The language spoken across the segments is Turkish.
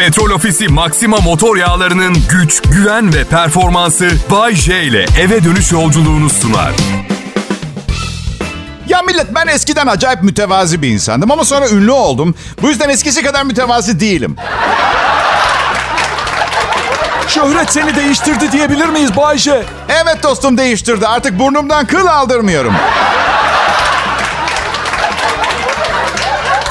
Petrol Ofisi Maxima motor yağlarının güç, güven ve performansı Bay J ile eve dönüş yolculuğunu sunar. Ya millet ben eskiden acayip mütevazi bir insandım ama sonra ünlü oldum. Bu yüzden eskisi kadar mütevazi değilim. Şöhret seni değiştirdi diyebilir miyiz Bayce? Evet dostum değiştirdi. Artık burnumdan kıl aldırmıyorum.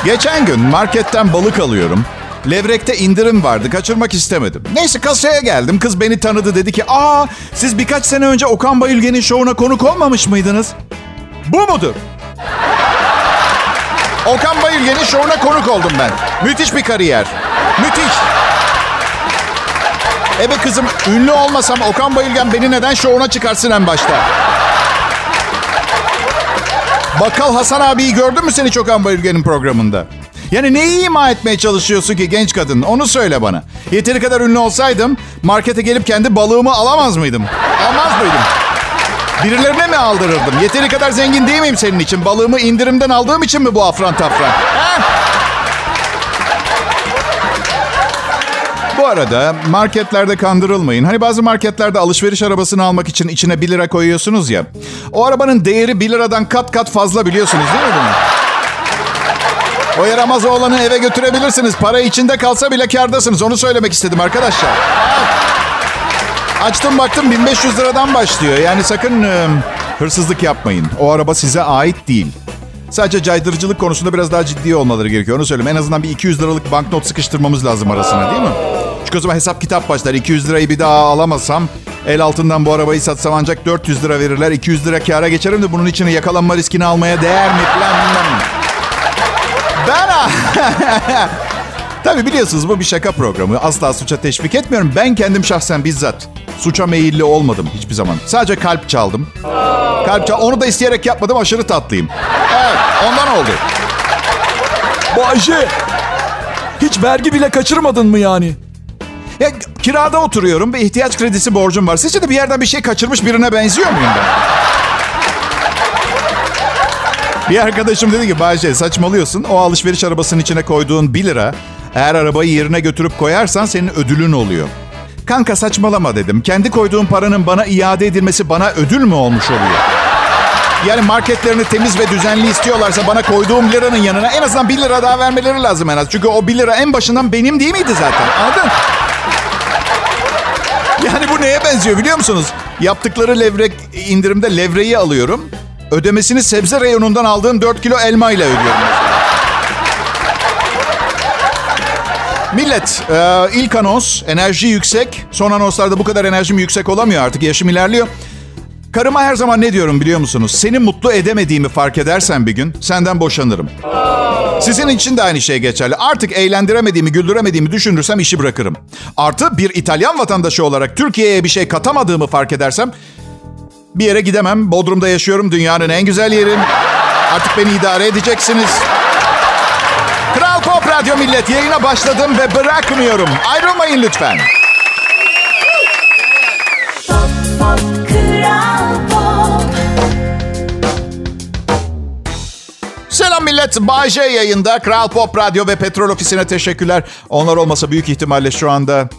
Geçen gün marketten balık alıyorum. Levrekte indirim vardı. Kaçırmak istemedim. Neyse kasaya geldim. Kız beni tanıdı. Dedi ki aa siz birkaç sene önce Okan Bayülgen'in şovuna konuk olmamış mıydınız? Bu mudur? Okan Bayülgen'in şovuna konuk oldum ben. Müthiş bir kariyer. Müthiş. Ebe kızım ünlü olmasam Okan Bayülgen beni neden şovuna çıkarsın en başta? Bakkal Hasan abiyi gördün mü sen hiç Okan Bayülgen'in programında? Yani neyi ima etmeye çalışıyorsun ki genç kadın? Onu söyle bana. Yeteri kadar ünlü olsaydım markete gelip kendi balığımı alamaz mıydım? Almaz mıydım? Birilerine mi aldırırdım? Yeteri kadar zengin değil miyim senin için? Balığımı indirimden aldığım için mi bu afran tafran? Bu arada marketlerde kandırılmayın. Hani bazı marketlerde alışveriş arabasını almak için içine 1 lira koyuyorsunuz ya. O arabanın değeri 1 liradan kat kat fazla biliyorsunuz değil mi bunu? O yaramaz oğlanı eve götürebilirsiniz. Para içinde kalsa bile kardasınız. Onu söylemek istedim arkadaşlar. Açtım baktım 1500 liradan başlıyor. Yani sakın e, hırsızlık yapmayın. O araba size ait değil. Sadece caydırıcılık konusunda biraz daha ciddi olmaları gerekiyor. Onu söyleyeyim. En azından bir 200 liralık banknot sıkıştırmamız lazım arasına değil mi? Çünkü o zaman hesap kitap başlar. 200 lirayı bir daha alamazsam el altından bu arabayı satsam ancak 400 lira verirler. 200 lira kâra geçerim de bunun için yakalanma riskini almaya değer mi falan bilmem. Ben... Tabii biliyorsunuz bu bir şaka programı. Asla suça teşvik etmiyorum. Ben kendim şahsen bizzat suça meyilli olmadım hiçbir zaman. Sadece kalp çaldım. Kalp çal Onu da isteyerek yapmadım. Aşırı tatlıyım. Evet ondan oldu. Bayce! Hiç vergi bile kaçırmadın mı yani? Ya, kirada oturuyorum ve ihtiyaç kredisi borcum var. Sizce de bir yerden bir şey kaçırmış birine benziyor muyum ben? Bir arkadaşım dedi ki Bayce saçmalıyorsun. O alışveriş arabasının içine koyduğun 1 lira eğer arabayı yerine götürüp koyarsan senin ödülün oluyor. Kanka saçmalama dedim. Kendi koyduğum paranın bana iade edilmesi bana ödül mü olmuş oluyor? Yani marketlerini temiz ve düzenli istiyorlarsa bana koyduğum liranın yanına en azından 1 lira daha vermeleri lazım en az. Çünkü o 1 lira en başından benim değil miydi zaten? Anladın? Yani bu neye benziyor biliyor musunuz? Yaptıkları levrek indirimde levreyi alıyorum. Ödemesini sebze reyonundan aldığım 4 kilo elma ile ödüyorum. Millet, e, ilk anons enerji yüksek. Son anonslarda bu kadar enerjim yüksek olamıyor artık. Yaşım ilerliyor. Karıma her zaman ne diyorum biliyor musunuz? Seni mutlu edemediğimi fark edersen bir gün senden boşanırım. Sizin için de aynı şey geçerli. Artık eğlendiremediğimi, güldüremediğimi düşünürsem işi bırakırım. Artı bir İtalyan vatandaşı olarak Türkiye'ye bir şey katamadığımı fark edersem bir yere gidemem. Bodrum'da yaşıyorum. Dünyanın en güzel yeri. Artık beni idare edeceksiniz. Kral Pop Radyo Millet yayına başladım ve bırakmıyorum. Ayrılmayın lütfen. Pop, pop, Kral Pop. Selam millet. Bay J yayında. Kral Pop Radyo ve Petrol Ofisi'ne teşekkürler. Onlar olmasa büyük ihtimalle şu anda...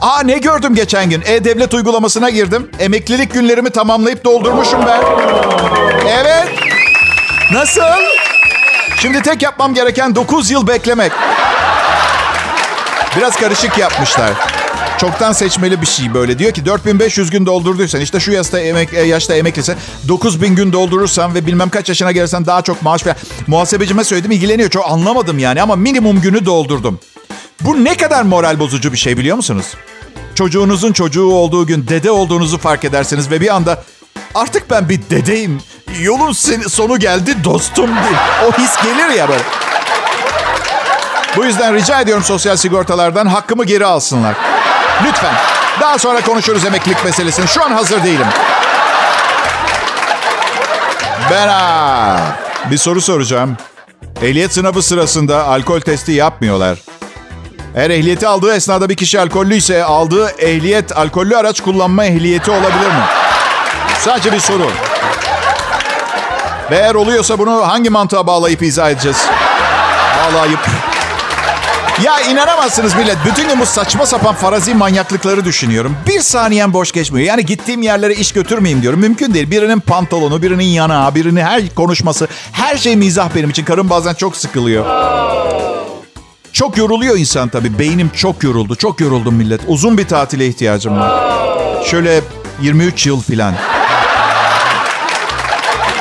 Aa ne gördüm geçen gün? E-Devlet uygulamasına girdim. Emeklilik günlerimi tamamlayıp doldurmuşum ben. Evet. Nasıl? Şimdi tek yapmam gereken 9 yıl beklemek. Biraz karışık yapmışlar. Çoktan seçmeli bir şey böyle. Diyor ki 4500 gün doldurduysan işte şu yaşta, emek, e, yaşta emeklisin. 9000 gün doldurursan ve bilmem kaç yaşına gelirsen daha çok maaş ver. Muhasebecime söyledim ilgileniyor. Çok anlamadım yani ama minimum günü doldurdum. Bu ne kadar moral bozucu bir şey biliyor musunuz? Çocuğunuzun çocuğu olduğu gün dede olduğunuzu fark edersiniz ve bir anda artık ben bir dedeyim. Yolun sonu geldi dostum diye. O his gelir ya böyle. Bu yüzden rica ediyorum sosyal sigortalardan hakkımı geri alsınlar. Lütfen. Daha sonra konuşuruz emeklilik meselesini. Şu an hazır değilim. Ben bir soru soracağım. Ehliyet sınavı sırasında alkol testi yapmıyorlar. Eğer ehliyeti aldığı esnada bir kişi alkollüyse aldığı ehliyet alkollü araç kullanma ehliyeti olabilir mi? Sadece bir soru. Ve eğer oluyorsa bunu hangi mantığa bağlayıp izah edeceğiz? Bağlayıp. Ya inanamazsınız millet. Bütün gün bu saçma sapan farazi manyaklıkları düşünüyorum. Bir saniyem boş geçmiyor. Yani gittiğim yerlere iş götürmeyeyim diyorum. Mümkün değil. Birinin pantolonu, birinin yanağı, birinin her konuşması. Her şey mizah benim için. Karım bazen çok sıkılıyor. Çok yoruluyor insan tabii. Beynim çok yoruldu. Çok yoruldum millet. Uzun bir tatile ihtiyacım var. Şöyle 23 yıl filan.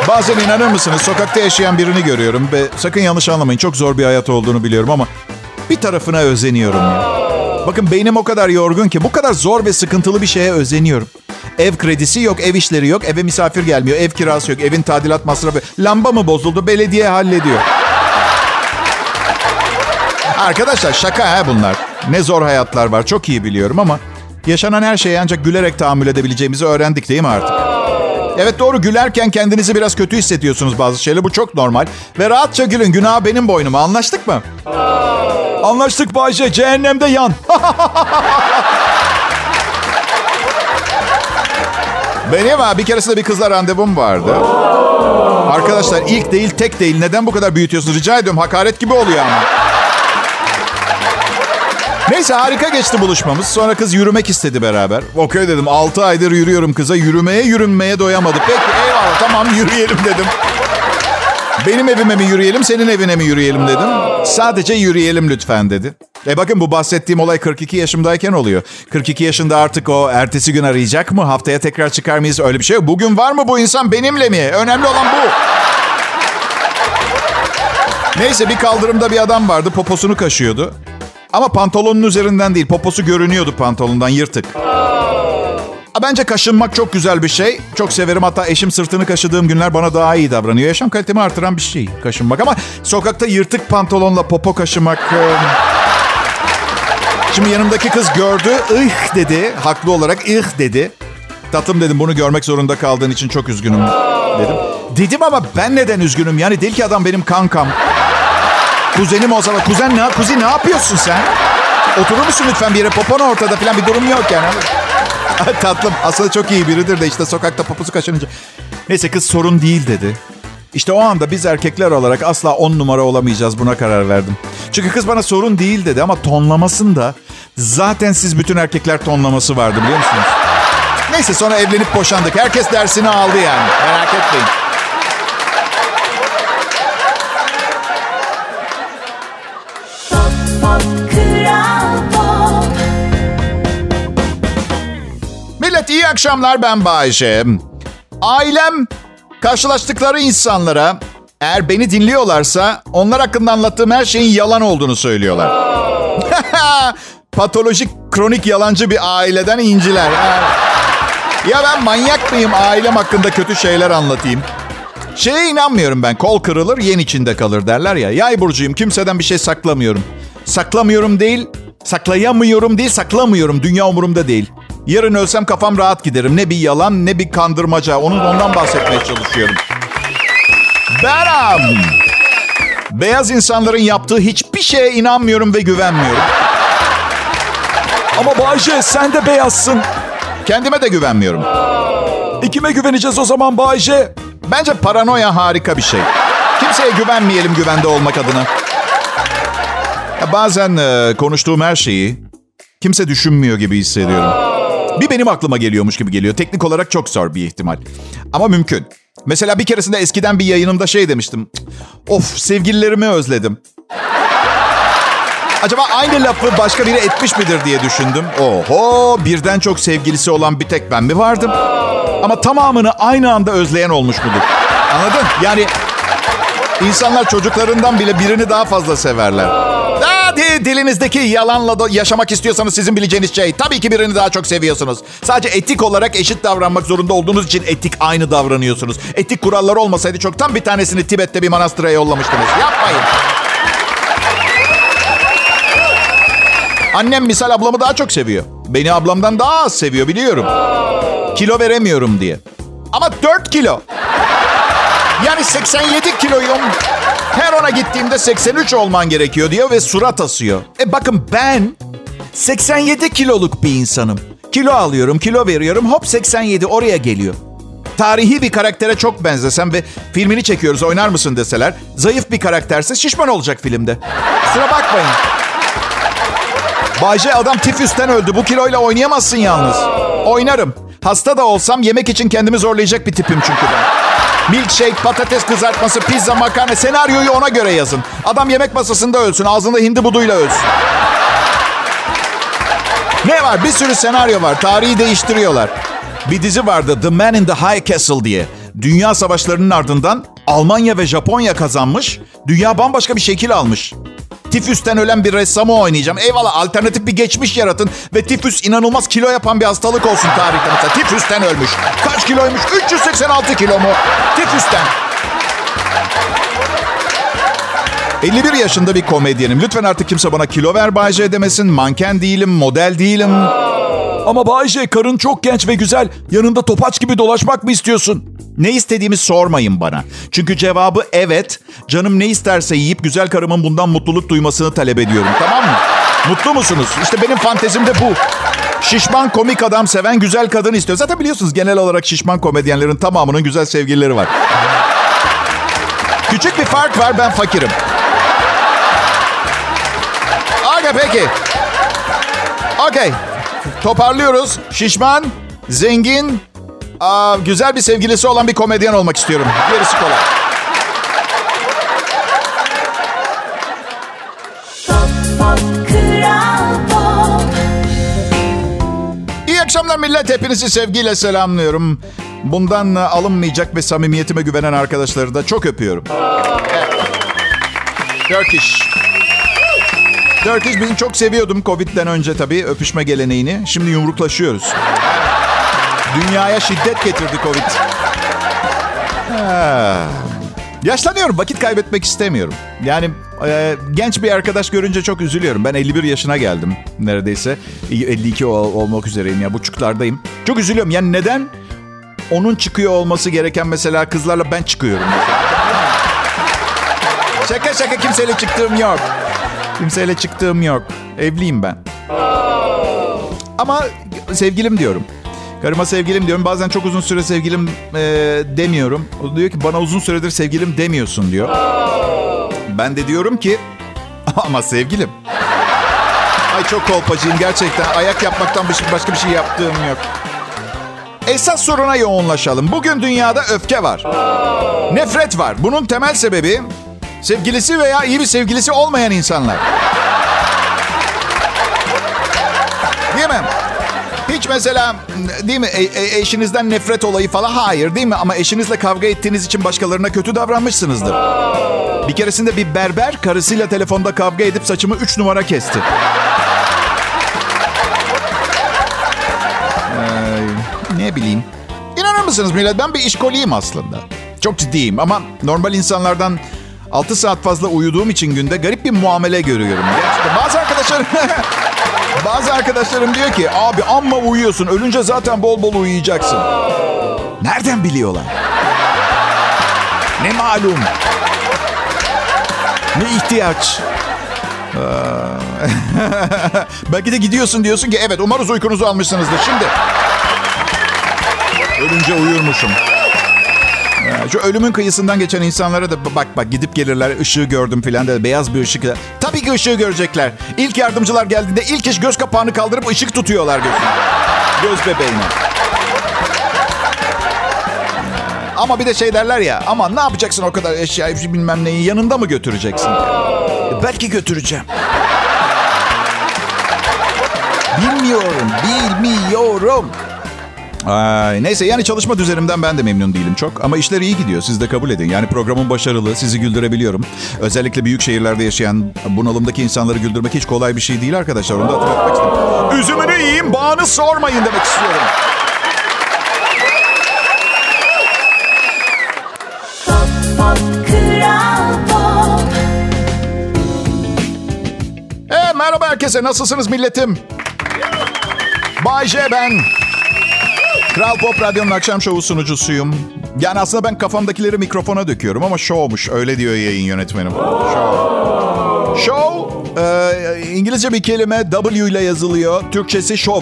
Bazen inanır mısınız sokakta yaşayan birini görüyorum ve sakın yanlış anlamayın çok zor bir hayat olduğunu biliyorum ama bir tarafına özeniyorum ya. Bakın beynim o kadar yorgun ki bu kadar zor ve sıkıntılı bir şeye özeniyorum. Ev kredisi yok, ev işleri yok, eve misafir gelmiyor, ev kirası yok, evin tadilat masrafı. Lamba mı bozuldu? Belediye hallediyor. Arkadaşlar şaka ha bunlar. Ne zor hayatlar var çok iyi biliyorum ama yaşanan her şeye ancak gülerek tahammül edebileceğimizi öğrendik değil mi artık? Evet doğru gülerken kendinizi biraz kötü hissediyorsunuz bazı şeyler. Bu çok normal. Ve rahatça gülün. Günah benim boynuma. Anlaştık mı? Anlaştık Bayce. Cehennemde yan. Benim ha bir keresinde bir kızla randevum vardı. Arkadaşlar ilk değil tek değil. Neden bu kadar büyütüyorsunuz? Rica ediyorum. Hakaret gibi oluyor ama. Neyse harika geçti buluşmamız. Sonra kız yürümek istedi beraber. Okey dedim 6 aydır yürüyorum kıza. Yürümeye yürünmeye doyamadı. Peki eyvallah tamam yürüyelim dedim. Benim evime mi yürüyelim, senin evine mi yürüyelim dedim. Sadece yürüyelim lütfen dedi. E bakın bu bahsettiğim olay 42 yaşımdayken oluyor. 42 yaşında artık o ertesi gün arayacak mı? Haftaya tekrar çıkar mıyız? Öyle bir şey yok. Bugün var mı bu insan benimle mi? Önemli olan bu. Neyse bir kaldırımda bir adam vardı. Poposunu kaşıyordu. Ama pantolonun üzerinden değil. Poposu görünüyordu pantolondan yırtık. Bence kaşınmak çok güzel bir şey. Çok severim. Hatta eşim sırtını kaşıdığım günler bana daha iyi davranıyor. Yaşam kalitemi artıran bir şey kaşınmak. Ama sokakta yırtık pantolonla popo kaşımak... e, Şimdi yanımdaki kız gördü. ih dedi. Haklı olarak ih dedi. Tatlım dedim bunu görmek zorunda kaldığın için çok üzgünüm dedim. Dedim ama ben neden üzgünüm? Yani değil ki adam benim kankam. Kuzenim olsa da kuzen ne, kuzi ne yapıyorsun sen? Oturur musun lütfen bir yere popon ortada falan bir durum yok yani. Tatlım aslında çok iyi biridir de işte sokakta poposu kaşınınca. Neyse kız sorun değil dedi. İşte o anda biz erkekler olarak asla on numara olamayacağız buna karar verdim. Çünkü kız bana sorun değil dedi ama tonlamasında zaten siz bütün erkekler tonlaması vardı biliyor musunuz? Neyse sonra evlenip boşandık. Herkes dersini aldı yani. Merak etmeyin. Akşamlar ben Bayece. Ailem karşılaştıkları insanlara eğer beni dinliyorlarsa onlar hakkında anlattığım her şeyin yalan olduğunu söylüyorlar. Patolojik kronik yalancı bir aileden inciler. Ya ben manyak mıyım ailem hakkında kötü şeyler anlatayım? Şeye inanmıyorum ben. Kol kırılır, yen içinde kalır derler ya. Yay burcuyum. Kimseden bir şey saklamıyorum. Saklamıyorum değil, saklayamıyorum değil, saklamıyorum. Dünya umurumda değil. Yarın ölsem kafam rahat giderim. Ne bir yalan ne bir kandırmaca. Onun ondan bahsetmeye çalışıyorum. Beram. Beyaz insanların yaptığı hiçbir şeye inanmıyorum ve güvenmiyorum. Ama Bayce sen de beyazsın. Kendime de güvenmiyorum. E kime güveneceğiz o zaman Bayce? Bence paranoya harika bir şey. Kimseye güvenmeyelim güvende olmak adına. Ya bazen e, konuştuğum her şeyi kimse düşünmüyor gibi hissediyorum. Bir benim aklıma geliyormuş gibi geliyor. Teknik olarak çok zor bir ihtimal. Ama mümkün. Mesela bir keresinde eskiden bir yayınımda şey demiştim. "Cık, Of sevgililerimi özledim. Acaba aynı lafı başka biri etmiş midir diye düşündüm. Oho birden çok sevgilisi olan bir tek ben mi vardım? Ama tamamını aynı anda özleyen olmuş mudur? Anladın? Yani insanlar çocuklarından bile birini daha fazla severler. Hadi dilinizdeki yalanla da yaşamak istiyorsanız sizin bileceğiniz şey. Tabii ki birini daha çok seviyorsunuz. Sadece etik olarak eşit davranmak zorunda olduğunuz için etik aynı davranıyorsunuz. Etik kurallar olmasaydı çoktan bir tanesini Tibet'te bir manastıra yollamıştınız. Yapmayın. Annem misal ablamı daha çok seviyor. Beni ablamdan daha az seviyor biliyorum. Kilo veremiyorum diye. Ama 4 kilo. Yani 87 kiloyum. Her ona gittiğimde 83 olman gerekiyor diyor ve surat asıyor. E bakın ben 87 kiloluk bir insanım. Kilo alıyorum, kilo veriyorum. Hop 87 oraya geliyor. Tarihi bir karaktere çok benzesem ve filmini çekiyoruz oynar mısın deseler. Zayıf bir karakterse şişman olacak filmde. Kusura bakmayın. Bayce adam tifüsten öldü. Bu kiloyla oynayamazsın yalnız. Oynarım. Hasta da olsam yemek için kendimi zorlayacak bir tipim çünkü ben. Milkshake, patates kızartması, pizza, makarna senaryoyu ona göre yazın. Adam yemek masasında ölsün, ağzında hindi buduyla ölsün. Ne var? Bir sürü senaryo var. Tarihi değiştiriyorlar. Bir dizi vardı The Man in the High Castle diye. Dünya savaşlarının ardından Almanya ve Japonya kazanmış. Dünya bambaşka bir şekil almış. Tifüsten ölen bir ressamı oynayacağım. Eyvallah alternatif bir geçmiş yaratın. Ve tifüs inanılmaz kilo yapan bir hastalık olsun tarihte mesela. Tifüsten ölmüş. Kaç kiloymuş? 386 kilo mu? Tifüsten. 51 yaşında bir komedyenim. Lütfen artık kimse bana kilo ver Bayce demesin. Manken değilim, model değilim. Ama Bayce karın çok genç ve güzel. Yanında topaç gibi dolaşmak mı istiyorsun? Ne istediğimi sormayın bana. Çünkü cevabı evet. Canım ne isterse yiyip güzel karımın bundan mutluluk duymasını talep ediyorum. Tamam mı? Mutlu musunuz? İşte benim fantezim de bu. Şişman komik adam seven güzel kadın istiyor. Zaten biliyorsunuz genel olarak şişman komedyenlerin tamamının güzel sevgilileri var. Küçük bir fark var ben fakirim. Okey peki. Okey. Toparlıyoruz. Şişman, zengin, aa, güzel bir sevgilisi olan bir komedyen olmak istiyorum. Gerisi kolay. İyi akşamlar millet. Hepinizi sevgiyle selamlıyorum. Bundan alınmayacak ve samimiyetime güvenen arkadaşları da çok öpüyorum. Evet. Turkish. Turkish bizim çok seviyordum Covid'den önce tabii öpüşme geleneğini. Şimdi yumruklaşıyoruz. Dünyaya şiddet getirdi Covid. Ha. Yaşlanıyorum. Vakit kaybetmek istemiyorum. Yani e, genç bir arkadaş görünce çok üzülüyorum. Ben 51 yaşına geldim neredeyse. 52 ol- olmak üzereyim ya. Buçuklardayım. Çok üzülüyorum. Yani neden onun çıkıyor olması gereken mesela kızlarla ben çıkıyorum. şaka şaka kimseyle çıktığım yok. Kimseyle çıktığım yok. Evliyim ben. Ama sevgilim diyorum. Karıma sevgilim diyorum. Bazen çok uzun süre sevgilim e, demiyorum. O diyor ki bana uzun süredir sevgilim demiyorsun diyor. Ben de diyorum ki ama sevgilim. Ay çok kolpacıyım gerçekten. Ayak yapmaktan başka bir şey yaptığım yok. Esas soruna yoğunlaşalım. Bugün dünyada öfke var. Nefret var. Bunun temel sebebi sevgilisi veya iyi bir sevgilisi olmayan insanlar. Değil mi? Hiç mesela değil mi e- e- eşinizden nefret olayı falan hayır değil mi? Ama eşinizle kavga ettiğiniz için başkalarına kötü davranmışsınızdır. Bir keresinde bir berber karısıyla telefonda kavga edip saçımı 3 numara kesti. Ne bileyim. İnanır mısınız millet? Ben bir işkoliyim aslında. Çok ciddiyim ama normal insanlardan 6 saat fazla uyuduğum için günde garip bir muamele görüyorum. Gerçekten bazı arkadaşlarım... bazı arkadaşlarım diyor ki abi amma uyuyorsun. Ölünce zaten bol bol uyuyacaksın. Nereden biliyorlar? Ne malum? Ne ihtiyaç? Aa, Belki de gidiyorsun diyorsun ki evet umarız uykunuzu almışsınızdır. Şimdi ölünce uyurmuşum. Ya, Şu ölümün kıyısından geçen insanlara da bak bak gidip gelirler ışığı gördüm filan da beyaz bir ışık. Tabii ki ışığı görecekler. İlk yardımcılar geldiğinde ilk iş göz kapağını kaldırıp ışık tutuyorlar gözüne. Göz bebeğine. Ama bir de şey derler ya ama ne yapacaksın o kadar eşya bilmem neyi yanında mı götüreceksin? E, belki götüreceğim. Bilmiyorum, bilmiyorum. Ay, neyse yani çalışma düzenimden ben de memnun değilim çok. Ama işler iyi gidiyor siz de kabul edin. Yani programın başarılı sizi güldürebiliyorum. Özellikle büyük şehirlerde yaşayan bunalımdaki insanları güldürmek hiç kolay bir şey değil arkadaşlar. Onu da hatırlatmak istedim. Üzümünü yiyeyim bağını sormayın demek istiyorum. pop pop pop E, merhaba herkese nasılsınız milletim? Bay J ben. Kral Pop Radyo'nun akşam şovu sunucusuyum. Yani aslında ben kafamdakileri mikrofona döküyorum ama şovmuş. Öyle diyor yayın yönetmenim. Show. Show, e, İngilizce bir kelime W ile yazılıyor. Türkçesi şov.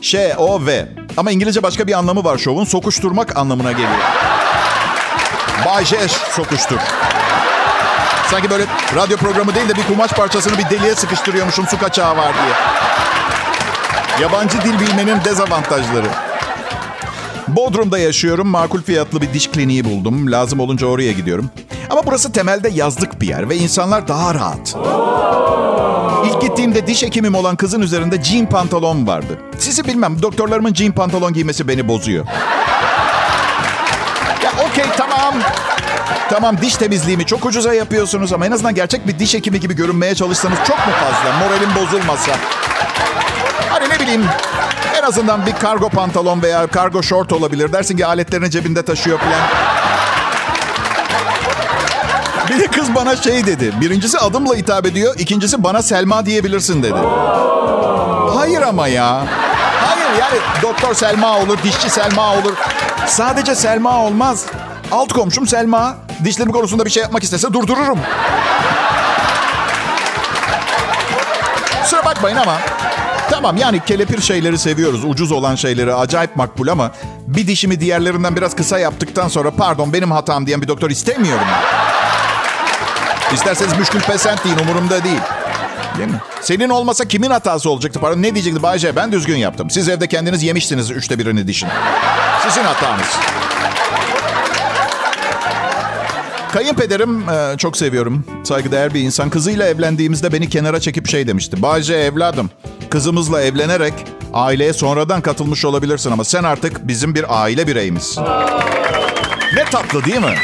Ş-O-V. Ama İngilizce başka bir anlamı var şovun. Sokuşturmak anlamına geliyor. Bay J sokuştur. Sanki böyle radyo programı değil de bir kumaş parçasını bir deliğe sıkıştırıyormuşum su kaçağı var diye. Yabancı dil bilmenin dezavantajları. Bodrum'da yaşıyorum. Makul fiyatlı bir diş kliniği buldum. Lazım olunca oraya gidiyorum. Ama burası temelde yazlık bir yer ve insanlar daha rahat. İlk gittiğimde diş hekimim olan kızın üzerinde jean pantolon vardı. Sizi bilmem doktorlarımın jean pantolon giymesi beni bozuyor. Ya okey tamam. Tamam diş temizliğimi çok ucuza yapıyorsunuz ama en azından gerçek bir diş hekimi gibi görünmeye çalışsanız çok mu fazla? Moralim bozulmasa. Hani ne bileyim azından bir kargo pantolon veya kargo şort olabilir. Dersin ki aletlerini cebinde taşıyor falan. Bir kız bana şey dedi. Birincisi adımla hitap ediyor. ikincisi bana Selma diyebilirsin dedi. Hayır ama ya. Hayır yani doktor Selma olur, dişçi Selma olur. Sadece Selma olmaz. Alt komşum Selma. Dişlerim konusunda bir şey yapmak istese durdururum. Kusura bakmayın ama Tamam yani kelepir şeyleri seviyoruz. Ucuz olan şeyleri acayip makbul ama bir dişimi diğerlerinden biraz kısa yaptıktan sonra pardon benim hatam diyen bir doktor istemiyorum. İsterseniz müşkül pesent deyin umurumda değil. Değil mi? Senin olmasa kimin hatası olacaktı? Pardon ne diyecekti Bayce? Ben düzgün yaptım. Siz evde kendiniz yemişsiniz üçte birini dişin. Sizin hatanız. Kayınpederim e, çok seviyorum. Saygıdeğer bir insan. Kızıyla evlendiğimizde beni kenara çekip şey demişti. Bayce evladım, kızımızla evlenerek aileye sonradan katılmış olabilirsin ama sen artık bizim bir aile bireyimiz. Ne tatlı değil mi?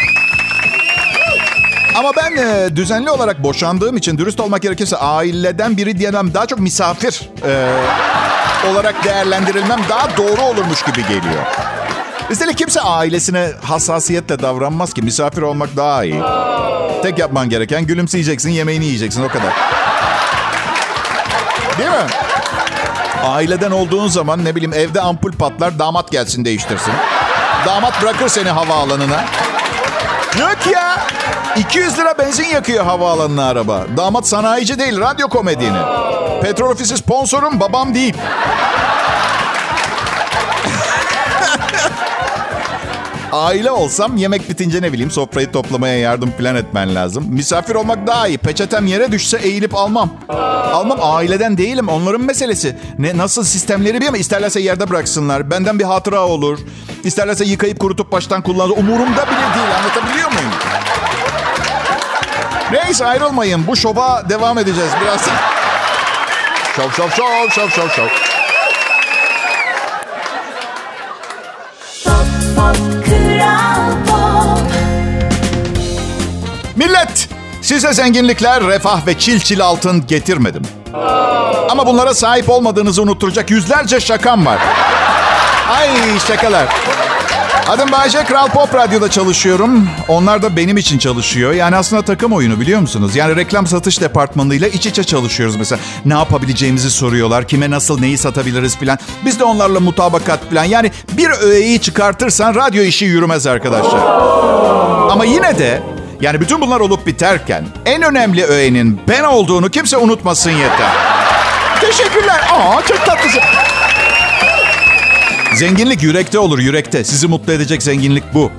Ama ben e, düzenli olarak boşandığım için dürüst olmak gerekirse aileden biri diyemem daha çok misafir e, olarak değerlendirilmem daha doğru olurmuş gibi geliyor. Üstelik kimse ailesine hassasiyetle davranmaz ki. Misafir olmak daha iyi. Tek yapman gereken gülümseyeceksin, yemeğini yiyeceksin o kadar. Değil mi? Aileden olduğun zaman ne bileyim evde ampul patlar damat gelsin değiştirsin. Damat bırakır seni havaalanına. Yok ya. 200 lira benzin yakıyor havaalanına araba. Damat sanayici değil, radyo komedyeni. Petrol ofisi sponsorum babam değil. Aile olsam yemek bitince ne bileyim sofrayı toplamaya yardım plan etmen lazım. Misafir olmak daha iyi. Peçetem yere düşse eğilip almam. Almam aileden değilim onların meselesi. Ne nasıl sistemleri bir ama isterlerse yerde bıraksınlar. Benden bir hatıra olur. İsterlerse yıkayıp kurutup baştan kullanır. Umurumda bile değil anlatabiliyor muyum? Neyse ayrılmayın. Bu şova devam edeceğiz biraz. Şov şov şov şov şov şov. Millet, size zenginlikler, refah ve çil çil altın getirmedim. Ama bunlara sahip olmadığınızı unutturacak yüzlerce şakam var. Ay şakalar. Adım Bayce, Kral Pop Radyo'da çalışıyorum. Onlar da benim için çalışıyor. Yani aslında takım oyunu biliyor musunuz? Yani reklam satış departmanıyla iç içe çalışıyoruz mesela. Ne yapabileceğimizi soruyorlar. Kime nasıl neyi satabiliriz falan. Biz de onlarla mutabakat falan. Yani bir öğeyi çıkartırsan radyo işi yürümez arkadaşlar. Ama yine de yani bütün bunlar olup biterken en önemli öğenin ben olduğunu kimse unutmasın yeter. Teşekkürler. Aa çok tatlısın. Zenginlik yürekte olur yürekte. Sizi mutlu edecek zenginlik bu.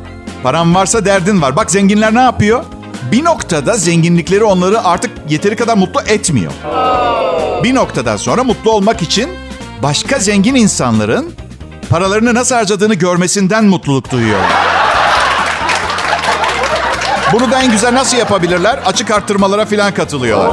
Paran varsa derdin var. Bak zenginler ne yapıyor? Bir noktada zenginlikleri onları artık yeteri kadar mutlu etmiyor. Bir noktadan sonra mutlu olmak için başka zengin insanların paralarını nasıl harcadığını görmesinden mutluluk duyuyor. Bunu da en güzel nasıl yapabilirler? Açık arttırmalara falan katılıyorlar.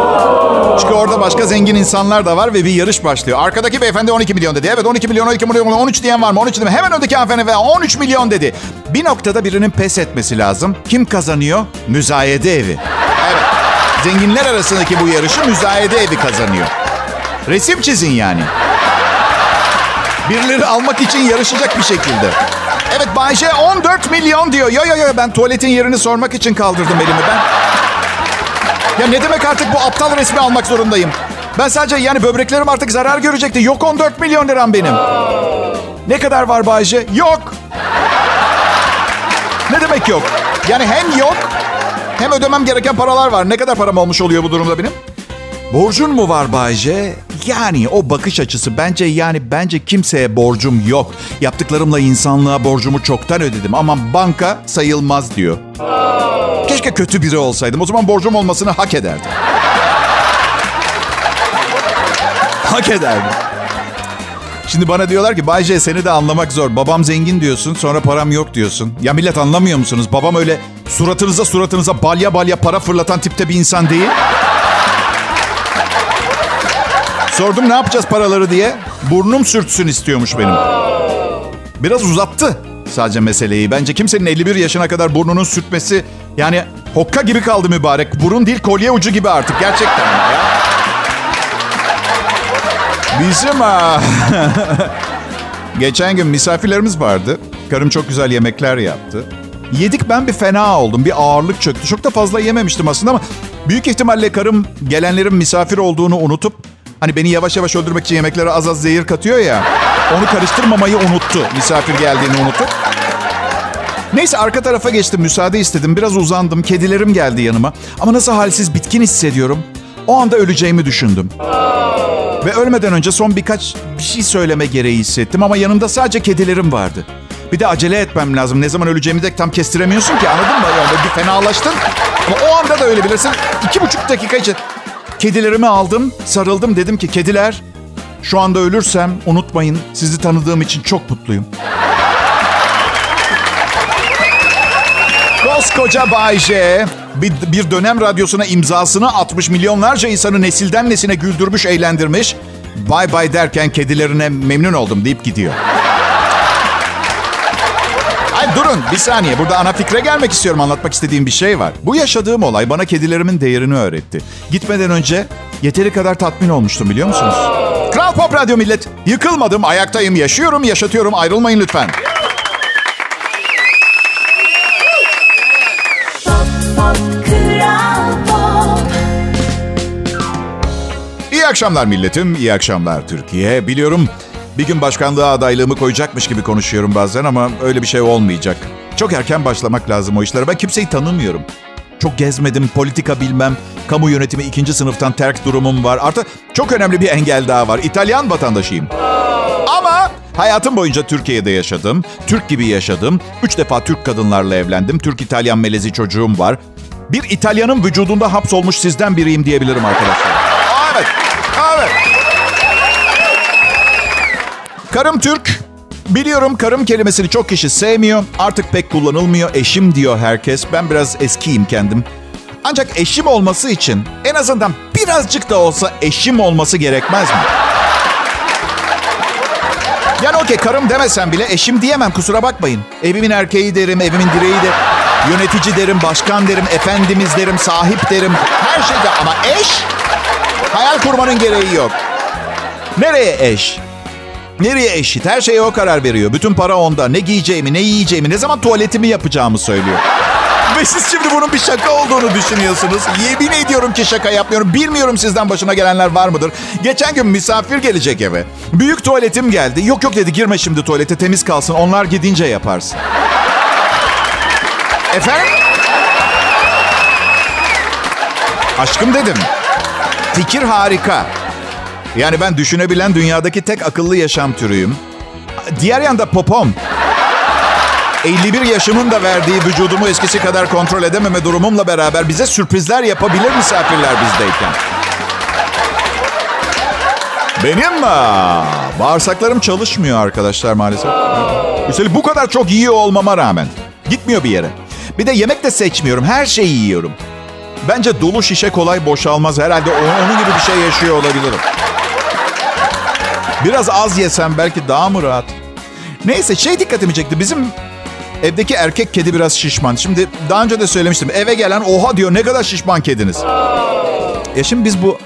Çünkü orada başka zengin insanlar da var ve bir yarış başlıyor. Arkadaki beyefendi 12 milyon dedi. Evet 12 milyon, 12 milyon, 13 diyen var mı? 13 dedim. Hemen öndeki hanımefendi ve 13 milyon dedi. Bir noktada birinin pes etmesi lazım. Kim kazanıyor? Müzayede evi. Evet. Zenginler arasındaki bu yarışı müzayede evi kazanıyor. Resim çizin yani. Birileri almak için yarışacak bir şekilde. Evet Bayce 14 milyon diyor. Yo yo yo ben tuvaletin yerini sormak için kaldırdım elimi ben. Ya ne demek artık bu aptal resmi almak zorundayım? Ben sadece yani böbreklerim artık zarar görecekti. Yok 14 milyon liram benim. Ne kadar var Bayce? Yok. Ne demek yok? Yani hem yok hem ödemem gereken paralar var. Ne kadar param olmuş oluyor bu durumda benim? Borcun mu var Bayce? Yani o bakış açısı bence yani bence kimseye borcum yok. Yaptıklarımla insanlığa borcumu çoktan ödedim ama banka sayılmaz diyor. Keşke kötü biri olsaydım. O zaman borcum olmasını hak ederdim. hak ederdim. Şimdi bana diyorlar ki Bayce seni de anlamak zor. Babam zengin diyorsun sonra param yok diyorsun. Ya millet anlamıyor musunuz? Babam öyle suratınıza suratınıza balya balya para fırlatan tipte bir insan değil. Sordum ne yapacağız paraları diye. Burnum sürtsün istiyormuş benim. Biraz uzattı sadece meseleyi. Bence kimsenin 51 yaşına kadar burnunun sürtmesi yani hokka gibi kaldı mübarek. Burun değil kolye ucu gibi artık gerçekten ya. Bizim ha. Geçen gün misafirlerimiz vardı. Karım çok güzel yemekler yaptı. Yedik ben bir fena oldum. Bir ağırlık çöktü. Çok da fazla yememiştim aslında ama büyük ihtimalle karım gelenlerin misafir olduğunu unutup hani beni yavaş yavaş öldürmek için yemeklere az az zehir katıyor ya. Onu karıştırmamayı unuttu. Misafir geldiğini unutup. Neyse arka tarafa geçtim. Müsaade istedim. Biraz uzandım. Kedilerim geldi yanıma. Ama nasıl halsiz bitkin hissediyorum. O anda öleceğimi düşündüm. Ve ölmeden önce son birkaç bir şey söyleme gereği hissettim ama yanımda sadece kedilerim vardı. Bir de acele etmem lazım. Ne zaman öleceğimi de tam kestiremiyorsun ki anladın mı? Yani bir fenalaştın. Ama o anda da öyle bilirsin. İki buçuk dakika için kedilerimi aldım, sarıldım. Dedim ki kediler şu anda ölürsem unutmayın sizi tanıdığım için çok mutluyum. Koskoca Bay J, bir, bir dönem radyosuna imzasını atmış, milyonlarca insanı nesilden nesine güldürmüş, eğlendirmiş. Bay bay derken kedilerine memnun oldum deyip gidiyor. Durun bir saniye. Burada ana fikre gelmek istiyorum. Anlatmak istediğim bir şey var. Bu yaşadığım olay bana kedilerimin değerini öğretti. Gitmeden önce yeteri kadar tatmin olmuştum biliyor musunuz? Kral Pop Radyo millet. Yıkılmadım, ayaktayım, yaşıyorum, yaşatıyorum. Ayrılmayın lütfen. İyi akşamlar milletim, iyi akşamlar Türkiye. Biliyorum bir gün başkanlığa adaylığımı koyacakmış gibi konuşuyorum bazen ama öyle bir şey olmayacak. Çok erken başlamak lazım o işlere. Ben kimseyi tanımıyorum. Çok gezmedim, politika bilmem, kamu yönetimi ikinci sınıftan terk durumum var. Artı çok önemli bir engel daha var. İtalyan vatandaşıyım. Ama hayatım boyunca Türkiye'de yaşadım. Türk gibi yaşadım. Üç defa Türk kadınlarla evlendim. Türk-İtalyan melezi çocuğum var. Bir İtalyanın vücudunda hapsolmuş sizden biriyim diyebilirim arkadaşlar. Evet, evet. Karım Türk. Biliyorum karım kelimesini çok kişi sevmiyor. Artık pek kullanılmıyor. Eşim diyor herkes. Ben biraz eskiyim kendim. Ancak eşim olması için en azından birazcık da olsa eşim olması gerekmez mi? Yani okey karım demesem bile eşim diyemem kusura bakmayın. Evimin erkeği derim, evimin direği de yönetici derim, başkan derim, efendimiz derim, sahip derim. Her şeyde ama eş hayal kurmanın gereği yok. Nereye eş? Nereye eşit? Her şeye o karar veriyor. Bütün para onda. Ne giyeceğimi, ne yiyeceğimi, ne zaman tuvaletimi yapacağımı söylüyor. Ve siz şimdi bunun bir şaka olduğunu düşünüyorsunuz. Yemin ediyorum ki şaka yapmıyorum. Bilmiyorum sizden başına gelenler var mıdır? Geçen gün misafir gelecek eve. Büyük tuvaletim geldi. Yok yok dedi girme şimdi tuvalete temiz kalsın. Onlar gidince yaparsın. Efendim? Aşkım dedim. Fikir harika. Yani ben düşünebilen dünyadaki tek akıllı yaşam türüyüm. Diğer yanda popom. 51 yaşımın da verdiği vücudumu eskisi kadar kontrol edememe durumumla beraber bize sürprizler yapabilir misafirler bizdeyken. Benim aa, bağırsaklarım çalışmıyor arkadaşlar maalesef. Üstelik bu kadar çok yiyor olmama rağmen. Gitmiyor bir yere. Bir de yemek de seçmiyorum. Her şeyi yiyorum. Bence dolu şişe kolay boşalmaz. Herhalde onun gibi bir şey yaşıyor olabilirim. Biraz az yesem belki daha mı rahat? Neyse şey dikkatimi çekti. Bizim evdeki erkek kedi biraz şişman. Şimdi daha önce de söylemiştim. Eve gelen oha diyor ne kadar şişman kediniz. Ya şimdi biz bu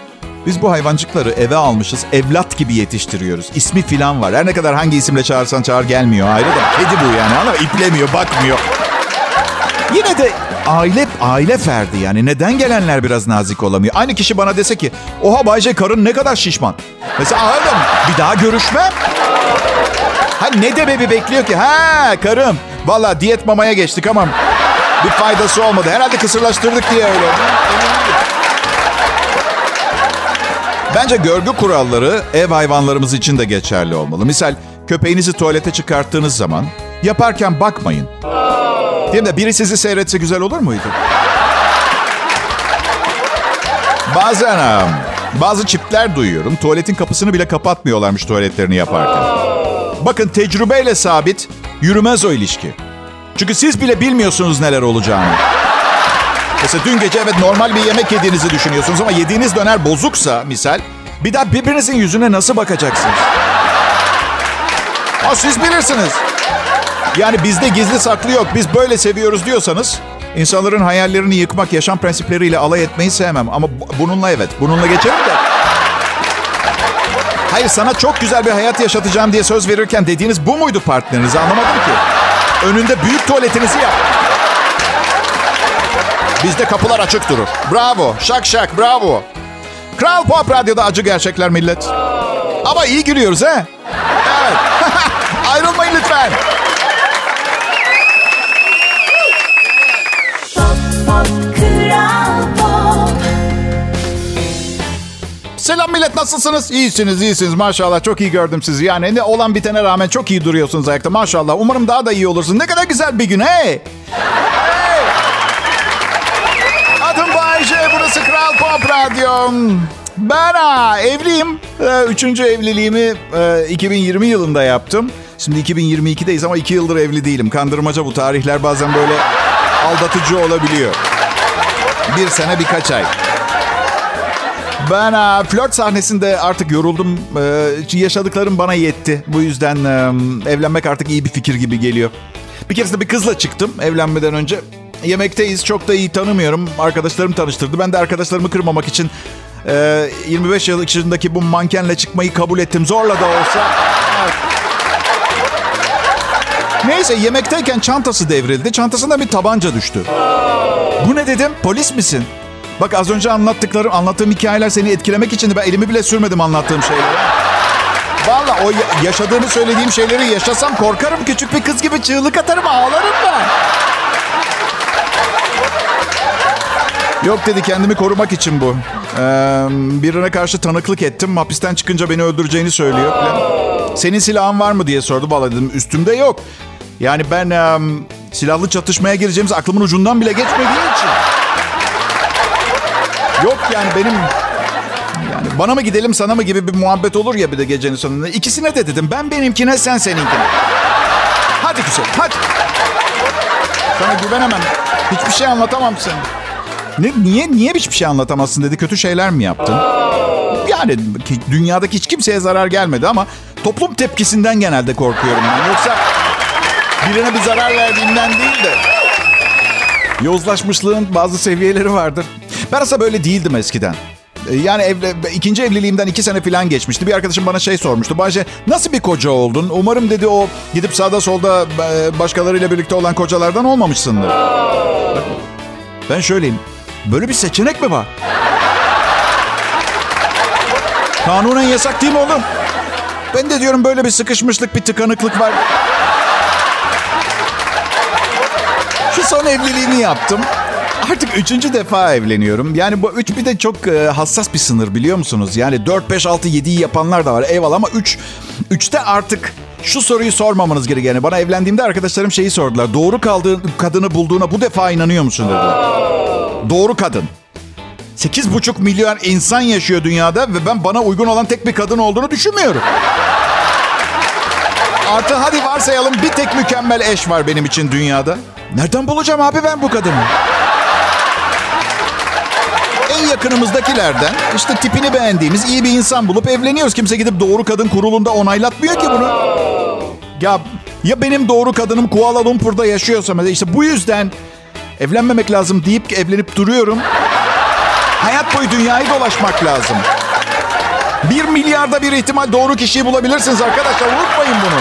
biz bu hayvancıkları eve almışız. Evlat gibi yetiştiriyoruz. İsmi filan var. Her ne kadar hangi isimle çağırsan çağır gelmiyor. Ayrı da kedi bu yani. Ama iplemiyor, bakmıyor. Yine de aile aile ferdi yani. Neden gelenler biraz nazik olamıyor? Aynı kişi bana dese ki, oha Bayce karın ne kadar şişman. Mesela anladım. Bir daha görüşmem. Ha ne demebi bekliyor ki? Ha karım. Valla diyet mamaya geçtik ama bir faydası olmadı. Herhalde kısırlaştırdık diye öyle. Bence görgü kuralları ev hayvanlarımız için de geçerli olmalı. Misal köpeğinizi tuvalete çıkarttığınız zaman yaparken bakmayın. Değil mi? Biri sizi seyretse güzel olur muydu? Bazen bazı çiftler duyuyorum. Tuvaletin kapısını bile kapatmıyorlarmış tuvaletlerini yaparken. Bakın tecrübeyle sabit yürümez o ilişki. Çünkü siz bile bilmiyorsunuz neler olacağını. Mesela dün gece evet normal bir yemek yediğinizi düşünüyorsunuz ama yediğiniz döner bozuksa misal bir daha birbirinizin yüzüne nasıl bakacaksınız? Ha, siz bilirsiniz. Yani bizde gizli saklı yok. Biz böyle seviyoruz diyorsanız insanların hayallerini yıkmak, yaşam prensipleriyle alay etmeyi sevmem. Ama bu- bununla evet. Bununla geçerim de. Hayır sana çok güzel bir hayat yaşatacağım diye söz verirken dediğiniz bu muydu partnerinize anlamadım ki. Önünde büyük tuvaletinizi yap. Bizde kapılar açık durur. Bravo. Şak şak bravo. Kral Pop Radyo'da acı gerçekler millet. Ama iyi gülüyoruz he. Evet. Ayrılmayın lütfen. Selam millet nasılsınız? İyisiniz iyisiniz maşallah çok iyi gördüm sizi. Yani ne olan bitene rağmen çok iyi duruyorsunuz ayakta maşallah. Umarım daha da iyi olursunuz. Ne kadar güzel bir gün hey. Hey. Adım Bayece burası Kral Pop Radyo. Ben ha, evliyim. Ee, Üçüncü evliliğimi e, 2020 yılında yaptım. Şimdi 2022'deyiz ama iki yıldır evli değilim. Kandırmaca bu tarihler bazen böyle aldatıcı olabiliyor. Bir sene birkaç ay. Ben e, flört sahnesinde artık yoruldum. E, yaşadıklarım bana yetti. Bu yüzden e, evlenmek artık iyi bir fikir gibi geliyor. Bir keresinde bir kızla çıktım evlenmeden önce. Yemekteyiz. Çok da iyi tanımıyorum. Arkadaşlarım tanıştırdı. Ben de arkadaşlarımı kırmamak için e, 25 yıl içindeki bu mankenle çıkmayı kabul ettim. Zorla da olsa. Neyse yemekteyken çantası devrildi. Çantasından bir tabanca düştü. Bu ne dedim? Polis misin? Bak az önce anlattıklarım, anlattığım hikayeler seni etkilemek içindi. Ben elimi bile sürmedim anlattığım şeylere. Valla o ya- yaşadığını söylediğim şeyleri yaşasam korkarım. Küçük bir kız gibi çığlık atarım, ağlarım ben. Yok dedi kendimi korumak için bu. Ee, birine karşı tanıklık ettim. Hapisten çıkınca beni öldüreceğini söylüyor falan. Senin silahın var mı diye sordu. Valla dedim üstümde yok. Yani ben em, silahlı çatışmaya gireceğimiz aklımın ucundan bile geçmediği için. Yok yani benim yani bana mı gidelim sana mı gibi bir muhabbet olur ya bir de gecenin sonunda. İkisine de dedim ben benimkine sen seninkine. Hadi güzel hadi. Sana güvenemem. Hiçbir şey anlatamam sana. Ne, niye niye hiçbir şey anlatamazsın dedi. Kötü şeyler mi yaptın? Yani ki- dünyadaki hiç kimseye zarar gelmedi ama toplum tepkisinden genelde korkuyorum ben. Yoksa birine bir zarar verdiğimden değil de yozlaşmışlığın bazı seviyeleri vardır. Ben aslında böyle değildim eskiden. E, Yani evle, ikinci evliliğimden iki sene falan geçmişti. Bir arkadaşım bana şey sormuştu. Bayce nasıl bir koca oldun? Umarım dedi o gidip sağda solda e, başkalarıyla birlikte olan kocalardan olmamışsındır. Ben şöyleyim. Böyle bir seçenek mi var? Kanunen yasak değil mi oğlum? Ben de diyorum böyle bir sıkışmışlık, bir tıkanıklık var. Şu son evliliğimi yaptım. Artık üçüncü defa evleniyorum. Yani bu üç bir de çok e, hassas bir sınır biliyor musunuz? Yani 4, 5, 6, 7'yi yapanlar da var. Eyvallah ama 3, 3'te artık şu soruyu sormamanız gerekiyor. Yani bana evlendiğimde arkadaşlarım şeyi sordular. Doğru kaldığın kadını bulduğuna bu defa inanıyor musun dediler. Doğru kadın. 8,5 milyon insan yaşıyor dünyada ve ben bana uygun olan tek bir kadın olduğunu düşünmüyorum. Artı hadi varsayalım bir tek mükemmel eş var benim için dünyada. Nereden bulacağım abi ben bu kadını? En yakınımızdakilerden işte tipini beğendiğimiz iyi bir insan bulup evleniyoruz. Kimse gidip doğru kadın kurulunda onaylatmıyor ki bunu. Ya ya benim doğru kadınım Kuala Lumpur'da yaşıyorsa mesela işte bu yüzden evlenmemek lazım deyip evlenip duruyorum. Hayat boyu dünyayı dolaşmak lazım. Bir milyarda bir ihtimal doğru kişiyi bulabilirsiniz arkadaşlar. Unutmayın bunu.